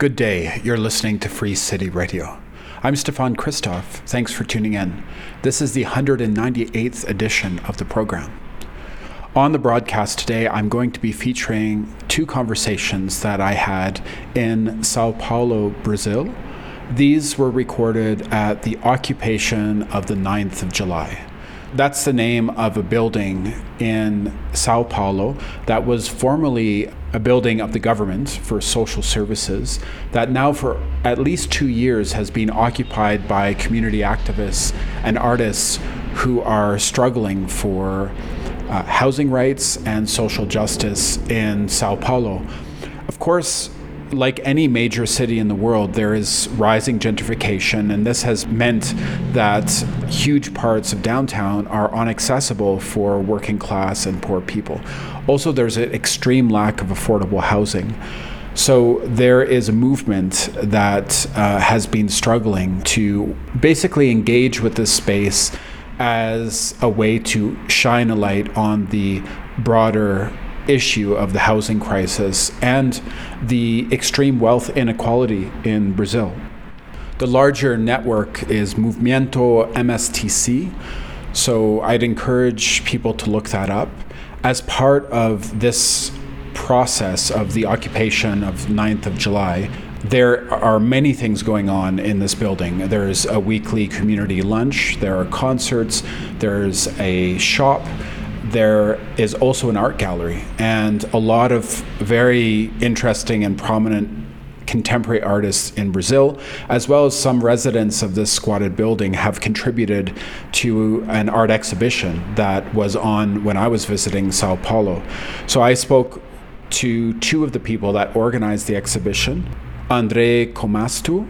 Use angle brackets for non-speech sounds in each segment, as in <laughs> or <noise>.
Good day. You're listening to Free City Radio. I'm Stefan Christoff. Thanks for tuning in. This is the 198th edition of the program. On the broadcast today, I'm going to be featuring two conversations that I had in Sao Paulo, Brazil. These were recorded at the occupation of the 9th of July. That's the name of a building in Sao Paulo that was formerly a building of the government for social services that now, for at least two years, has been occupied by community activists and artists who are struggling for uh, housing rights and social justice in Sao Paulo. Of course, like any major city in the world, there is rising gentrification, and this has meant that huge parts of downtown are inaccessible for working class and poor people. Also, there's an extreme lack of affordable housing. So there is a movement that uh, has been struggling to basically engage with this space as a way to shine a light on the broader issue of the housing crisis and the extreme wealth inequality in Brazil. The larger network is Movimento MSTC, so I'd encourage people to look that up. As part of this process of the occupation of 9th of July, there are many things going on in this building. There's a weekly community lunch, there are concerts, there's a shop, there is also an art gallery and a lot of very interesting and prominent contemporary artists in Brazil, as well as some residents of this squatted building, have contributed to an art exhibition that was on when I was visiting Sao Paulo. So I spoke to two of the people that organized the exhibition Andre Komatsu,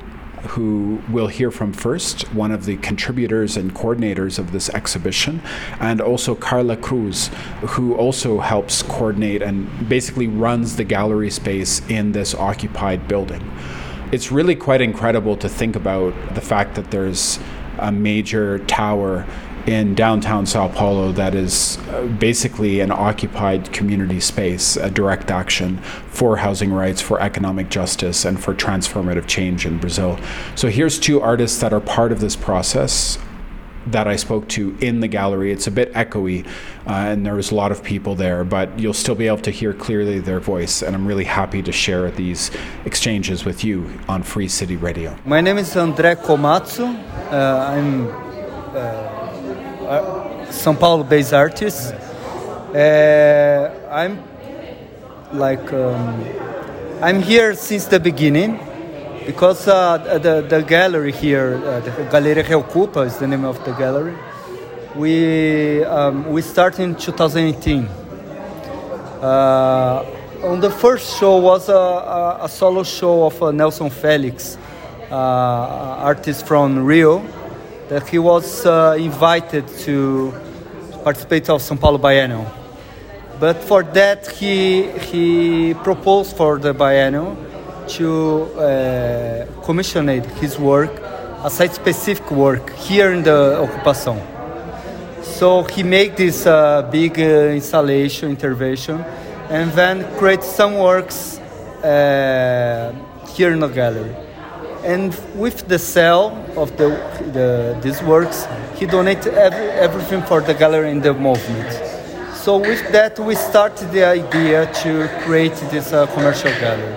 who we'll hear from first, one of the contributors and coordinators of this exhibition, and also Carla Cruz, who also helps coordinate and basically runs the gallery space in this occupied building. It's really quite incredible to think about the fact that there's a major tower in downtown Sao Paulo that is uh, basically an occupied community space, a direct action for housing rights, for economic justice, and for transformative change in Brazil. So here's two artists that are part of this process that I spoke to in the gallery. It's a bit echoey, uh, and there was a lot of people there, but you'll still be able to hear clearly their voice. And I'm really happy to share these exchanges with you on Free City Radio. My name is André Komatsu. Uh, I'm uh, São Paulo based artist. Uh, I'm like um, I'm here since the beginning because uh, the the gallery here, uh, the Galeria Reocupa is the name of the gallery. We um, we started in 2018. Uh, on the first show was a, a, a solo show of uh, Nelson Felix, artist from Rio that he was uh, invited to participate of São Paulo Biennial. But for that, he, he proposed for the biennial to uh, commission his work, a site-specific work here in the occupation. So he made this uh, big uh, installation, intervention, and then create some works uh, here in the gallery and with the sale of the, the these works, he donated every, everything for the gallery and the movement. So with that, we started the idea to create this uh, commercial gallery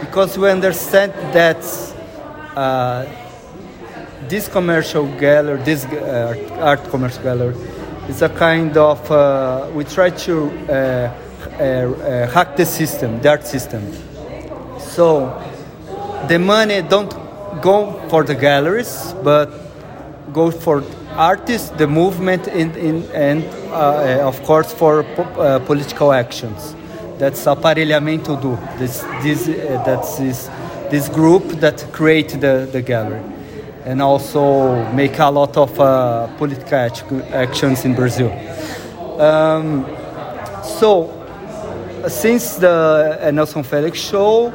because we understand that uh, this commercial gallery, this uh, art commercial gallery, is a kind of uh, we try to uh, uh, hack the system, the art system. So the money don't go for the galleries, but go for artists, the movement, in, in, and uh, of course for po uh, political actions. That's Aparelhamento do. This, this, uh, that's this, this group that create the, the gallery and also make a lot of uh, political actions in Brazil. Um, so, since the uh, Nelson Felix show,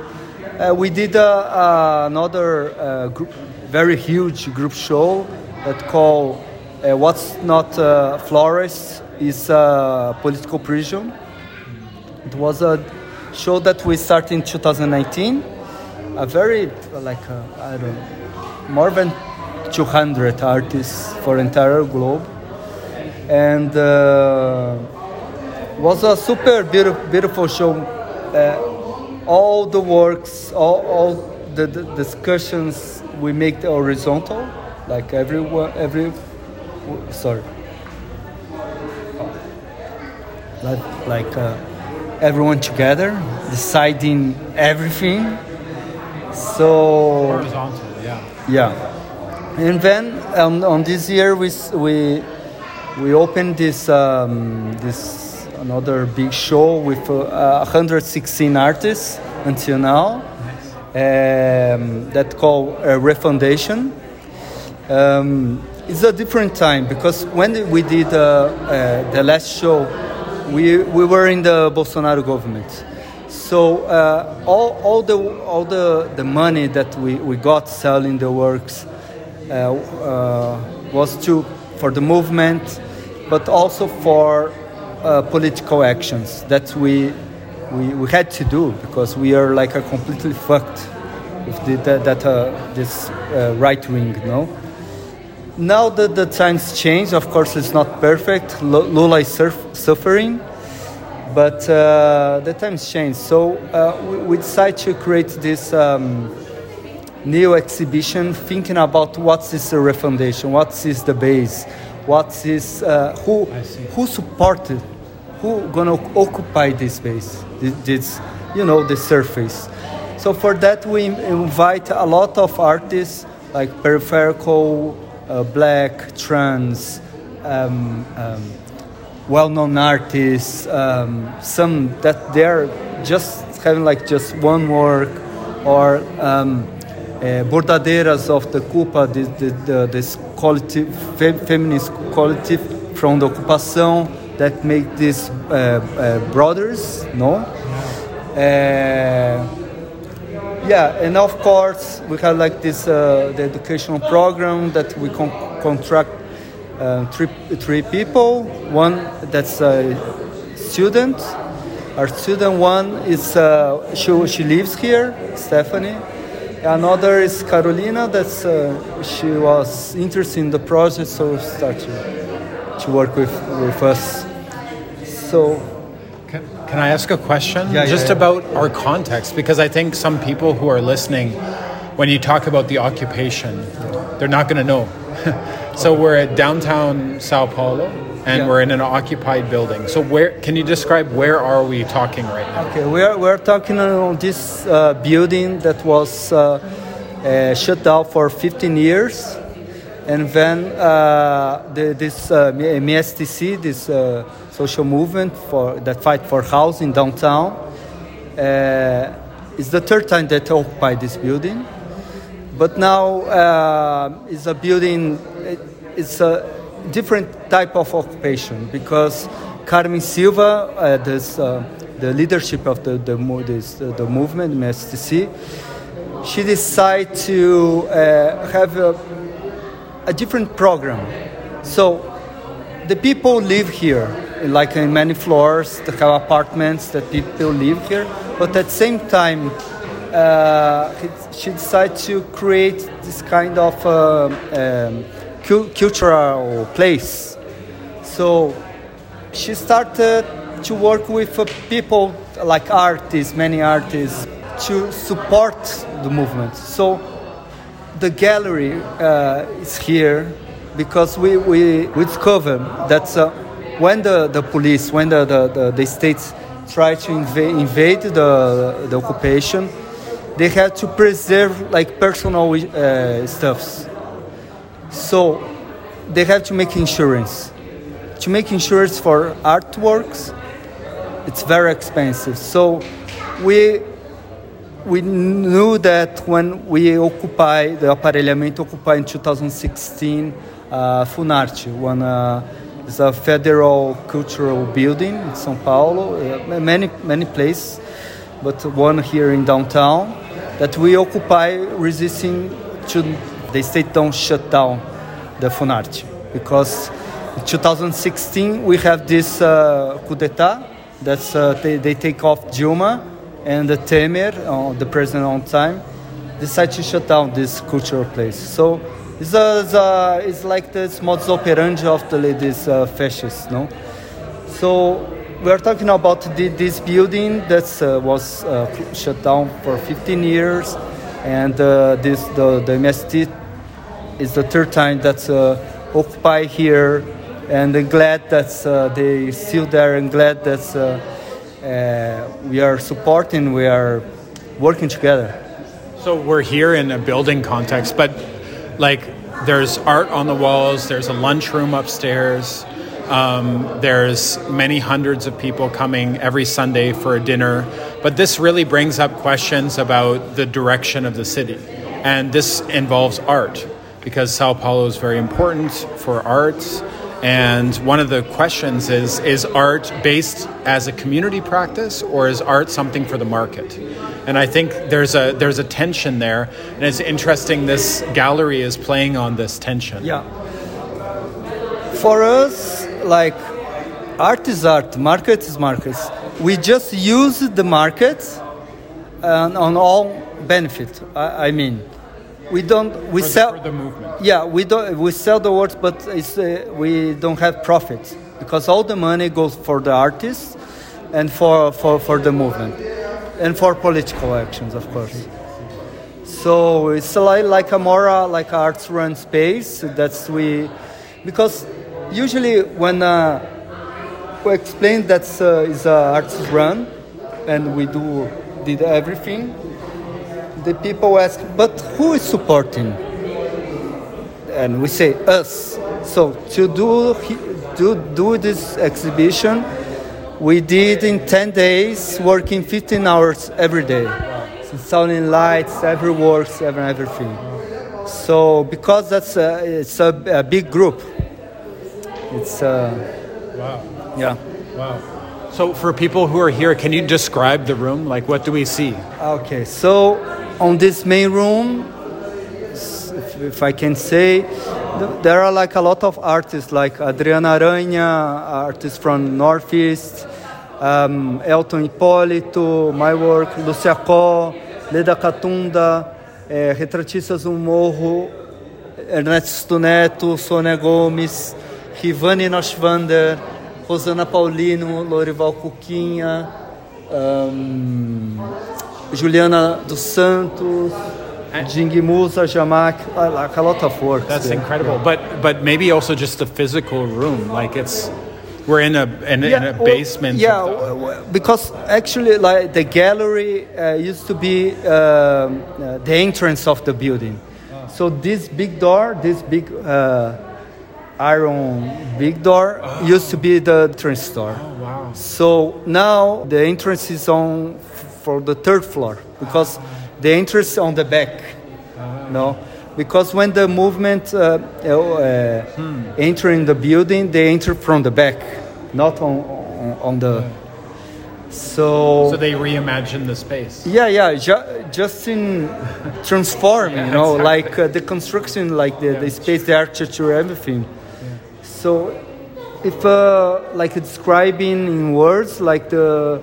we did uh, uh, another uh, group, very huge group show that called uh, "What's Not uh, Flores is Political Prison." It was a show that we started in 2019, a very like uh, I don't know, more than 200 artists for entire globe, and uh, was a super beautiful, beautiful show. Uh, all the works, all, all the, the discussions, we make the horizontal, like everyone, every, sorry, like, like uh, everyone together, deciding everything. So Horizontal, yeah. yeah, and then um, on this year we we we opened this um, this another big show with uh, 116 artists until now. Um, that called uh, Refundation. Um, it's a different time because when we did uh, uh, the last show, we we were in the Bolsonaro government. So uh, all, all the all the, the money that we, we got selling the works uh, was to for the movement, but also for uh, political actions that we, we we had to do because we are like a completely fucked with the, that, that uh, this uh, right wing, no. Now that the times change, of course, it's not perfect. Lula is surf- suffering, but uh, the times change. So uh, we, we decided to create this um, new exhibition, thinking about what is the refundation, what is the base, what is uh, who who supported, who gonna occupy this space, this, you know the surface. So for that we invite a lot of artists like peripheral, uh, black, trans. Um, um, well-known artists, um, some that they're just having like just one work, or um, uh, of the Cupa, the, the, the, this collective, fe- feminist collective from the occupation that make these uh, uh, brothers, no? Uh, yeah, and of course we have like this the educational program that we con- contract three three people. One that's a student. Our student one is uh, she she lives here, Stephanie. Another is Carolina. That's uh, she was interested in the project, so started to work with with us. So Can, can I ask a question? Yeah, yeah, Just yeah. about our context, because I think some people who are listening, when you talk about the occupation, they're not going to know. <laughs> so we're at downtown Sao Paulo, and Yeah. we're in an occupied building. So where can you describe where are we talking right now? Okay, we're, we're talking on this uh, building that was uh, uh, shut down for 15 years. And then uh, the, this uh, MSTC, this uh, social movement for, that fight for housing downtown, uh, is the third time that occupy this building. But now uh, it's a building, it- it's a different type of occupation because Carmen Silva, uh, this, uh, the leadership of the, the, this, uh, the movement, MSTC, she decided to uh, have a, a different program. So the people live here, like in many floors, they have apartments that people live here, but at the same time, uh, she decided to create this kind of uh, um, cul- cultural place. So she started to work with uh, people like artists, many artists, to support the movement. So the gallery uh, is here because we, we, we discovered that uh, when the, the police, when the, the, the, the states try to invade, invade the, the occupation, they had to preserve like personal uh, stuffs. So they have to make insurance. To make insurance for artworks, it's very expensive. So we we knew that when we occupy the aparelhamento occupy in 2016 uh, Funarte, one uh, is a federal cultural building in São Paulo, uh, many many places, but one here in downtown that we occupy resisting to the state don't shut down the Funarte because in 2016 we have this uh, coup d'état that's uh, they, they take off Dilma and the Temer, uh, the president on time, decided to shut down this cultural place. So it's, like the modus operandi of the, these uh, fascists, no? So we are talking about the, this building that uh, was uh, shut down for 15 years, and uh, this the, the MST is the third time that's uh, occupied here, and I'm glad that uh, they still there, and glad that uh, we are supporting, we are working together. So we're here in a building context, but like there's art on the walls, there's a lunchroom upstairs. Um, there's many hundreds of people coming every Sunday for a dinner, but this really brings up questions about the direction of the city. And this involves art because Sao Paulo is very important for arts. And one of the questions is Is art based as a community practice or is art something for the market? And I think there's a, there's a tension there. And it's interesting this gallery is playing on this tension. Yeah. For us, like art is art, market is market. We just use the market and on all benefit. I, I mean, we don't we for sell the, the movement. Yeah, we don't we sell the works, but it's, uh, we don't have profit because all the money goes for the artists and for, for, for the movement and for political actions, of course. So it's like, like a more like arts run space. That's we because usually when uh, we explain that uh, is arts run and we do did everything, the people ask, but who is supporting? And we say us. So to do do do this exhibition, we did in 10 days, working 15 hours every day, installing lights, every works, every everything. So because that's a, it's a, a big group, it's uh, wow. Yeah. Wow. So for people who are here, can you describe the room? Like, what do we see? Okay. So on this main room, if, if I can say, there are like a lot of artists, like Adriana Aranha, artist from Northeast, um, Elton Hipólito, my work, Lucia Có, Leda Catunda, eh, Retratistas do Morro, Ernesto Neto, Sônia Gomes, Rivane Noschwander, Rosana Paulino, Lorival Cuquinha, um, Juliana dos Santos, Jingi Musa, Jamak, like a lot of work. That's there. incredible. But but maybe also just the physical room, like it's we're in a in, yeah, in a basement. Yeah, because actually, like the gallery uh, used to be um, uh, the entrance of the building. Oh. So this big door, this big. Uh, iron big door oh. used to be the entrance door. Oh, wow. So now the entrance is on for the third floor because the entrance on the back. Oh. No, because when the movement uh, uh, hmm. entering the building, they enter from the back, not on on, on the. Yeah. So, so they reimagine the space. Yeah, yeah, ju- just in transforming, yeah, you know, exactly. like uh, the construction, like the, yeah. the space, the architecture, everything. So, if uh, like describing in words, like the,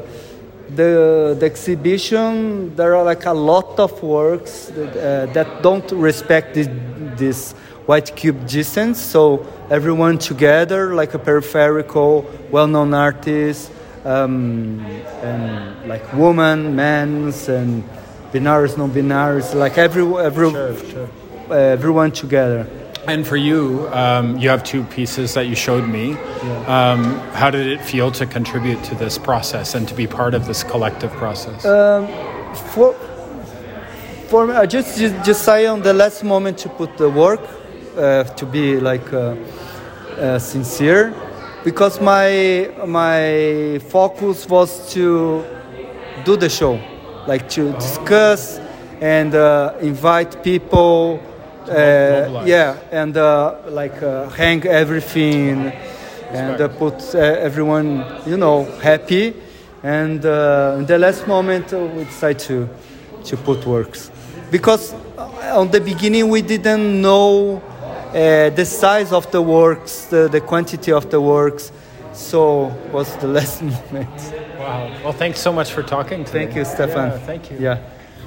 the the exhibition, there are like a lot of works that, uh, that don't respect this, this white cube distance. So everyone together, like a peripheral, well-known artist, um, and like women, men's, and binaries, non-binaries, like every every sure, sure. Uh, everyone together. And for you, um, you have two pieces that you showed me. Yeah. Um, how did it feel to contribute to this process and to be part of this collective process? Um, for for me, I just just decided on the last moment to put the work uh, to be like uh, uh, sincere, because my my focus was to do the show, like to discuss and uh, invite people uh, yeah, and uh, like uh, hang everything and uh, put uh, everyone, you know, happy. And uh, in the last moment, we decide to to put works because on the beginning we didn't know the size of the works, the, the quantity of the works. So was the <laughs> last moment. Wow. Well, thanks so much for talking. Thank me. you, Stefan. Yeah, thank you. Yeah.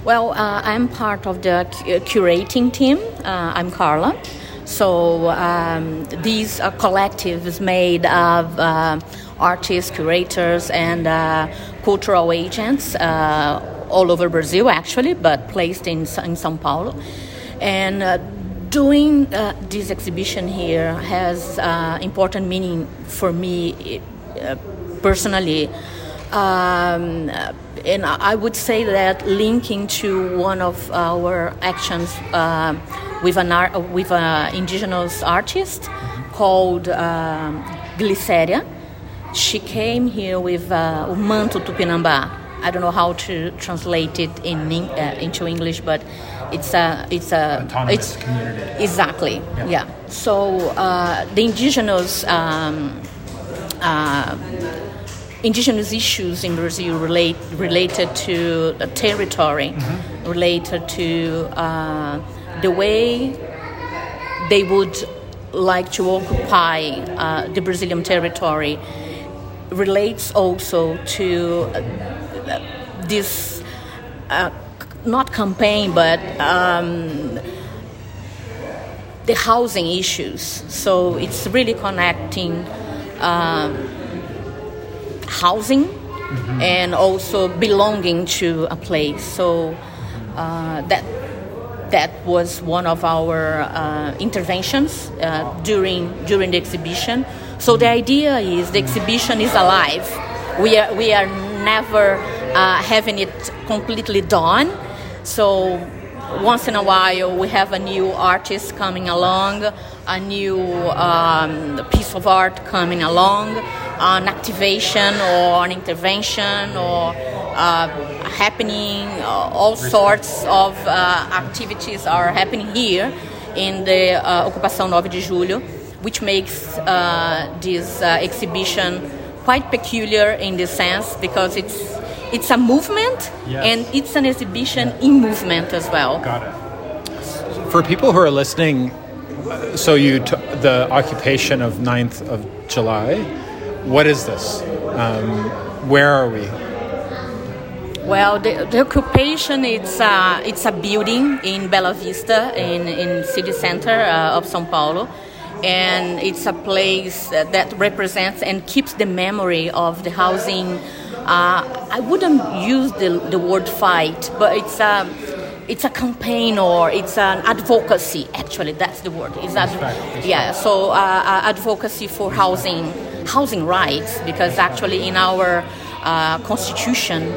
Well, uh, I'm part of the curating team. Uh, I'm Carla. So um, these are collectives made of uh, artists, curators, and uh, cultural agents uh, all over Brazil, actually, but placed in, in São Paulo. And uh, doing uh, this exhibition here has uh, important meaning for me personally. Um, and I would say that linking to one of our actions with an art, with an indigenous artist called um, Glicéria. She came here with uh, Manto Tupinambá. I don't know how to translate it in uh, into English, but it's a it's a Autonomous it's community. exactly yeah. yeah. So uh, the indigenous um, uh, indigenous issues in Brazil relate related to the territory, mm-hmm. related to uh, the way they would like to occupy uh, the Brazilian territory relates also to uh, this uh, not campaign but um, the housing issues. So it's really connecting um, housing mm-hmm. and also belonging to a place. So uh, that that was one of our uh, interventions uh, during during the exhibition. So the idea is the exhibition is alive. We are we are never uh, having it completely done. So once in a while we have a new artist coming along, a new um, piece of art coming along, an activation or an intervention or uh, happening. Uh, all sorts of uh, activities are happening here in the uh, Ocupação 9 de Julho, which makes uh, this uh, exhibition quite peculiar in this sense because it's it's a movement yes. and it's an exhibition in movement as well. Got it. For people who are listening, so you t- the occupation of 9th of July, what is this? Um, where are we? Well, the, the occupation it's uh, it's a building in Bela Vista in in city center uh, of São Paulo, and it's a place that represents and keeps the memory of the housing. Uh, I wouldn't use the, the word fight, but it's a it's a campaign or it's an advocacy. Actually, that's the word. It's ad- yeah. So uh, uh, advocacy for housing housing rights because actually in our uh, constitution,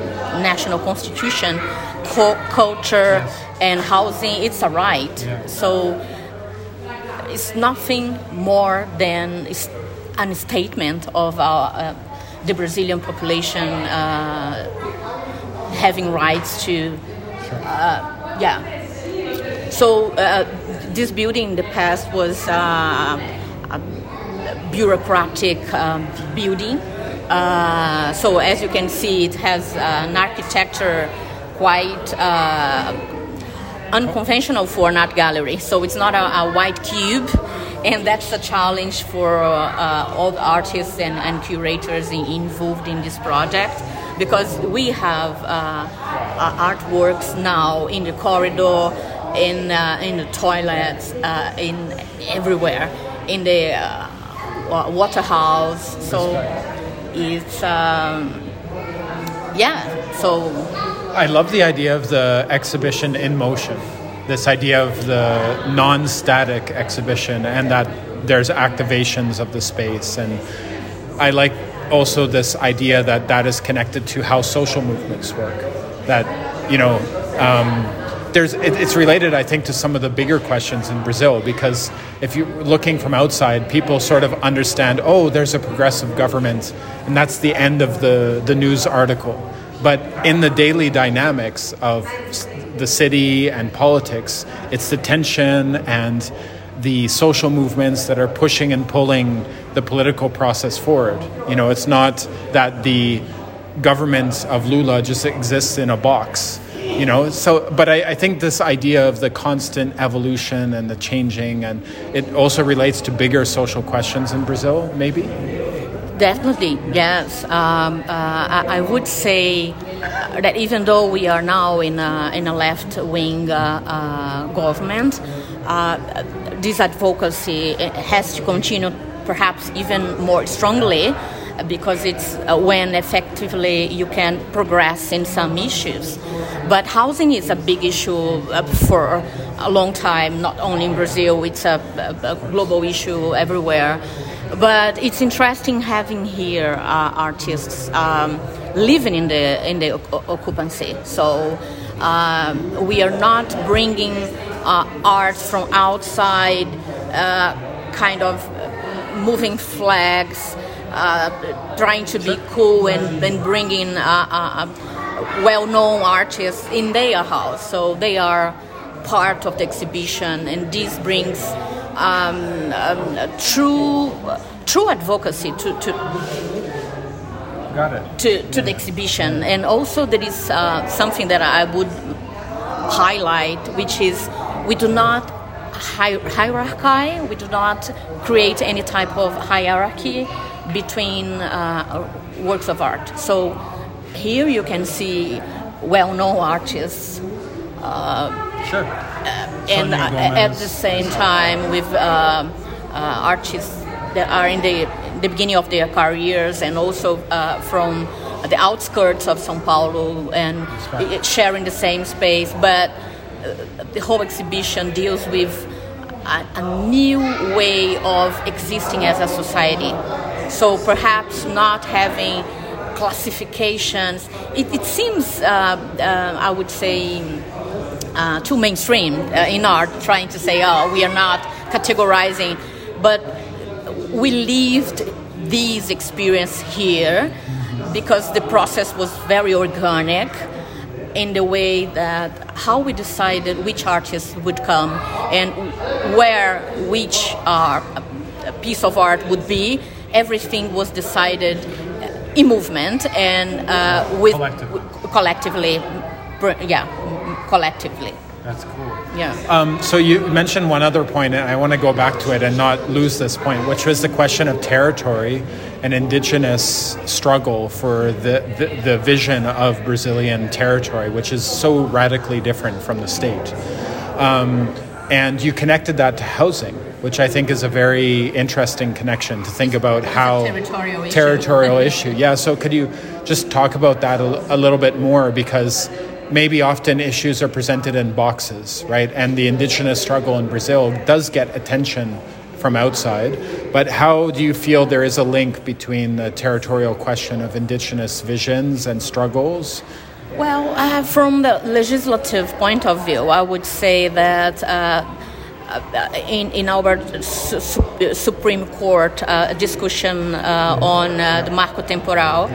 national constitution, co- culture yes. and housing, it's a right. Yeah. So it's nothing more than a statement of our, uh, the Brazilian population uh, having rights to, uh, yeah. So uh, this building in the past was uh, a bureaucratic um, building uh, so as you can see, it has an architecture quite uh, unconventional for an art gallery. So it's not a, a white cube, and that's a challenge for uh, all the artists and, and curators in, involved in this project because we have uh, artworks now in the corridor, in in the toilets, in everywhere, in the water house. So it's um, yeah. So I love the idea of the exhibition in motion. This idea of the non-static exhibition and that there's activations of the space and I like also this idea that that is connected to how social movements work. That you know. Um, there's it, it's related i think to some of the bigger questions in brazil because if you're looking from outside people sort of understand oh there's a progressive government and that's the end of the the news article but in the daily dynamics of the city and politics it's the tension and the social movements that are pushing and pulling the political process forward. You know it's not that the government of lula just exists in a box you know? So but I, I, think this idea of the constant evolution and the changing and it also relates to bigger social questions in brazil maybe definitely yes um, uh, I, I, would say that even though we are now in a, in a left wing uh, uh, government, uh, this advocacy has to continue perhaps even more strongly because it's uh, when effectively you can progress in some issues. But housing is a big issue uh, for a long time, not only in Brazil, it's a, a global issue everywhere. But it's interesting having here uh, artists um, living in the, in the occupancy. So um, we are not bringing uh, art from outside, uh, kind of moving flags uh, trying to be cool and, and bringing uh, uh, uh, well-known artists in their house. So they are part of the exhibition, and this brings um, um, true true advocacy to. to to, to the exhibition, and also there is uh, something that I would highlight, which is we do not hi- hierarchy, we do not create any type of hierarchy between uh, works of art. So here you can see well-known artists. Uh, sure. and at the same time with uh, uh, artists that are in the, the beginning of their careers and also uh, from the outskirts of São Paulo and sharing the same space. But the whole exhibition deals with a, a new way of existing as a society. So perhaps not having classifications, it, it seems, uh, uh, I would say, uh, too mainstream uh, in art, trying to say, oh, we are not categorizing. But we lived these experience here because the process was very organic in the way that how we decided which artists would come and where which uh, piece of art would be everything was decided in movement and uh, with collectively. collectively. yeah, collectively. That's cool. Yeah. Um, so you mentioned one other point, and I want to go back to it and not lose this point, which was the question of territory and indigenous struggle for the, the, the vision of Brazilian territory, which is so radically different from the state. Um, and you connected that to housing which I think is a very interesting connection to think about how territorial issue. <laughs> issue. Yeah, so could you just talk about that a, a, little bit more because maybe often issues are presented in boxes, right? And the indigenous struggle in Brazil does get attention from outside, but how do you feel there is a link between the territorial question of indigenous visions and struggles? Well, uh, from the legislative point of view, I would say that uh, uh, in, in our su- su- Supreme Court uh, discussion uh, on the Marco Temporal.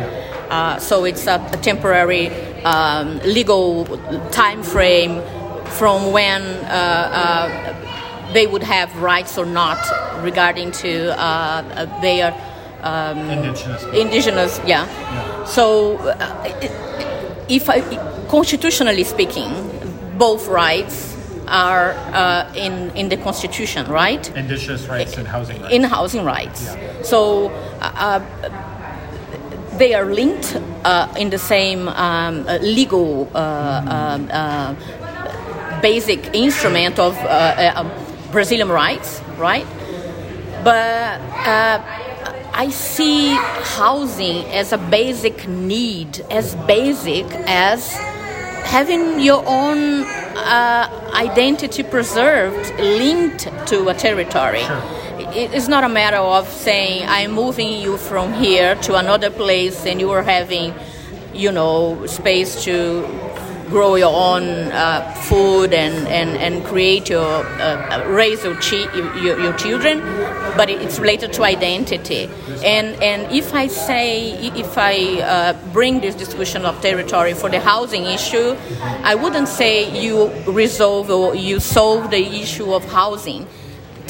so it's a, a temporary um, legal time frame from when they would have rights or not regarding to their um, indigenous, indigenous yeah. yeah. So, uh, if I, constitutionally speaking, both rights are uh, in in the constitution, right? Indigenous rights and housing rights. In housing rights. Yeah. So. Uh, they are linked uh, in the same um, uh, legal mm-hmm. basic instrument of Brazilian rights, right? But I see housing as a basic need, as basic as having your own uh, identity preserved, linked to a territory. Sure. It's not a matter of saying I'm moving you from here to another place and you are having, you know, space to grow your own uh, food and, and, and create your uh, raise your, chi- your, your children, but it's related to identity. And and if I say if I uh, bring this discussion of territory for the housing issue, I wouldn't say you resolve or you solve the issue of housing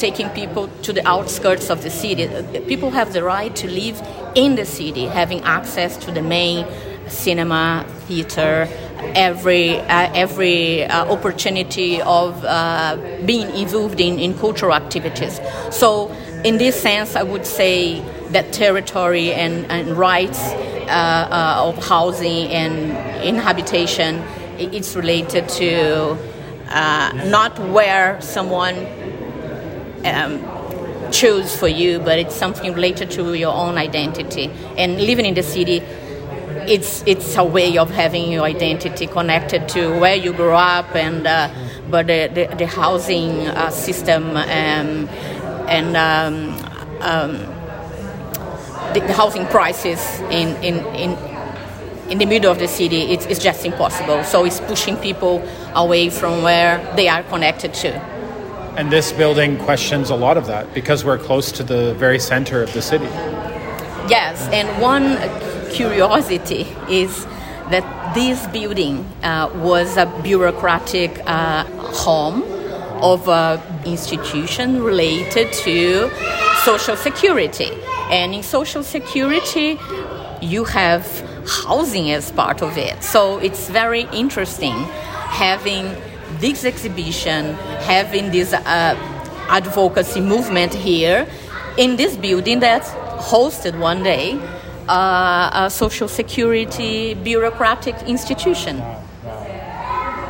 taking people to the outskirts of the city. People have the right to live in the city, having access to the main cinema, theater, every uh, every uh, opportunity of uh, being involved in, in cultural activities. So, in this sense, I would say that territory and, and rights uh, uh, of housing and inhabitation, it's related to uh, not where someone um, choose for you, but it's something related to your own identity. And living in the city, it's it's a way of having your identity connected to where you grew up, and uh, but the, the, the housing uh, system um, and um, um, the, the, housing prices in in, in in the middle of the city, it's, it's just impossible. So it's pushing people away from where they are connected to. And this building questions a lot of that because we're close to the very center of the city. Yes, and one curiosity is that this building uh, was a bureaucratic uh, home of an institution related to social security. And in social security, you have housing as part of it. So it's very interesting having this exhibition, having this uh, advocacy movement here in this building that hosted one day uh, a social security bureaucratic institution.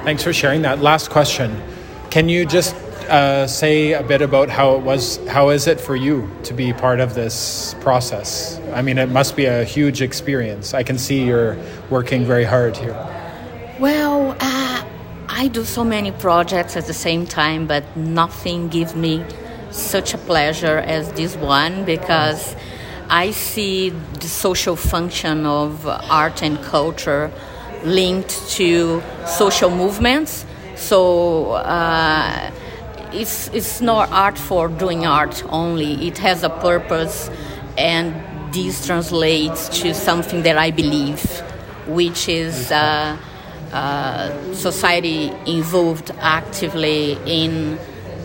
Thanks for sharing that. Last question. Can you just uh, say a bit about how it was? How is it for you to be part of this process? I mean, it must be a huge experience. I can see you're working very hard here. Well, I do so many projects at the same time, but nothing gives me such a pleasure as this one because I see the social function of art and culture linked to social movements. So uh, it's, it's not art for doing art only, it has a purpose, and this translates to something that I believe, which is. Uh, uh, society involved actively in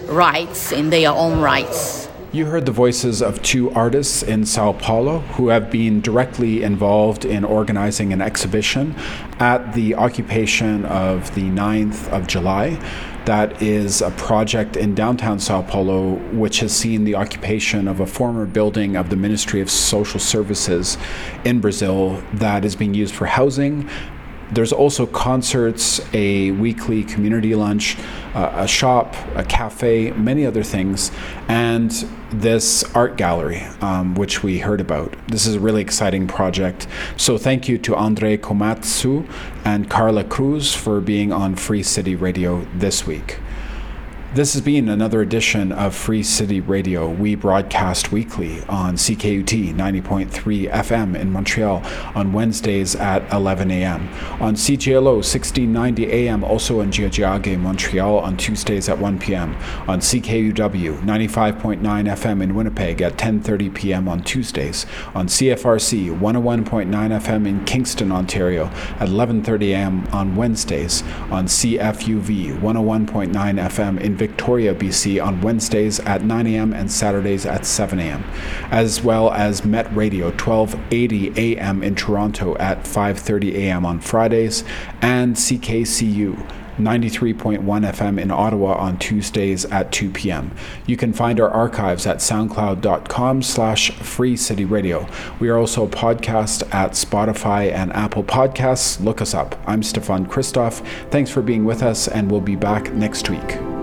rights, in their own rights. You heard the voices of two artists in Sao Paulo who have been directly involved in organizing an exhibition at the occupation of the 9th of July. That is a project in downtown Sao Paulo which has seen the occupation of a former building of the Ministry of Social Services in Brazil that is being used for housing there's also concerts, a weekly community lunch, uh, a shop, a cafe, many other things, and this art gallery, um, which we heard about. This is a really exciting project. So thank you to Andre Komatsu and Carla Cruz for being on Free City Radio this week. This has been another edition of Free City Radio. We broadcast weekly on CKUT 90.3 FM in Montreal on Wednesdays at 11 a.m. On CJLO 1690 AM, also in Tiohtià:ke, Montreal on Tuesdays at 1 p.m. On CKUW 95.9 FM in Winnipeg at 10:30 p.m. on Tuesdays. On CFRC 101.9 FM in Kingston, Ontario at 11:30 a.m. on Wednesdays. On CFUV 101.9 FM in Victoria, BC on Wednesdays at 9 a.m. and Saturdays at 7 a.m., as well as Met Radio 1280 a.m. in Toronto at 5:30 a.m. on Fridays and CKCU 93.1 FM in Ottawa on Tuesdays at 2 p.m. You can find our archives at soundcloud.com slash free city radio. We are also a podcast at Spotify and Apple Podcasts. Look us up. I'm Stefan Christoff. Thanks for being with us, and we'll be back next week.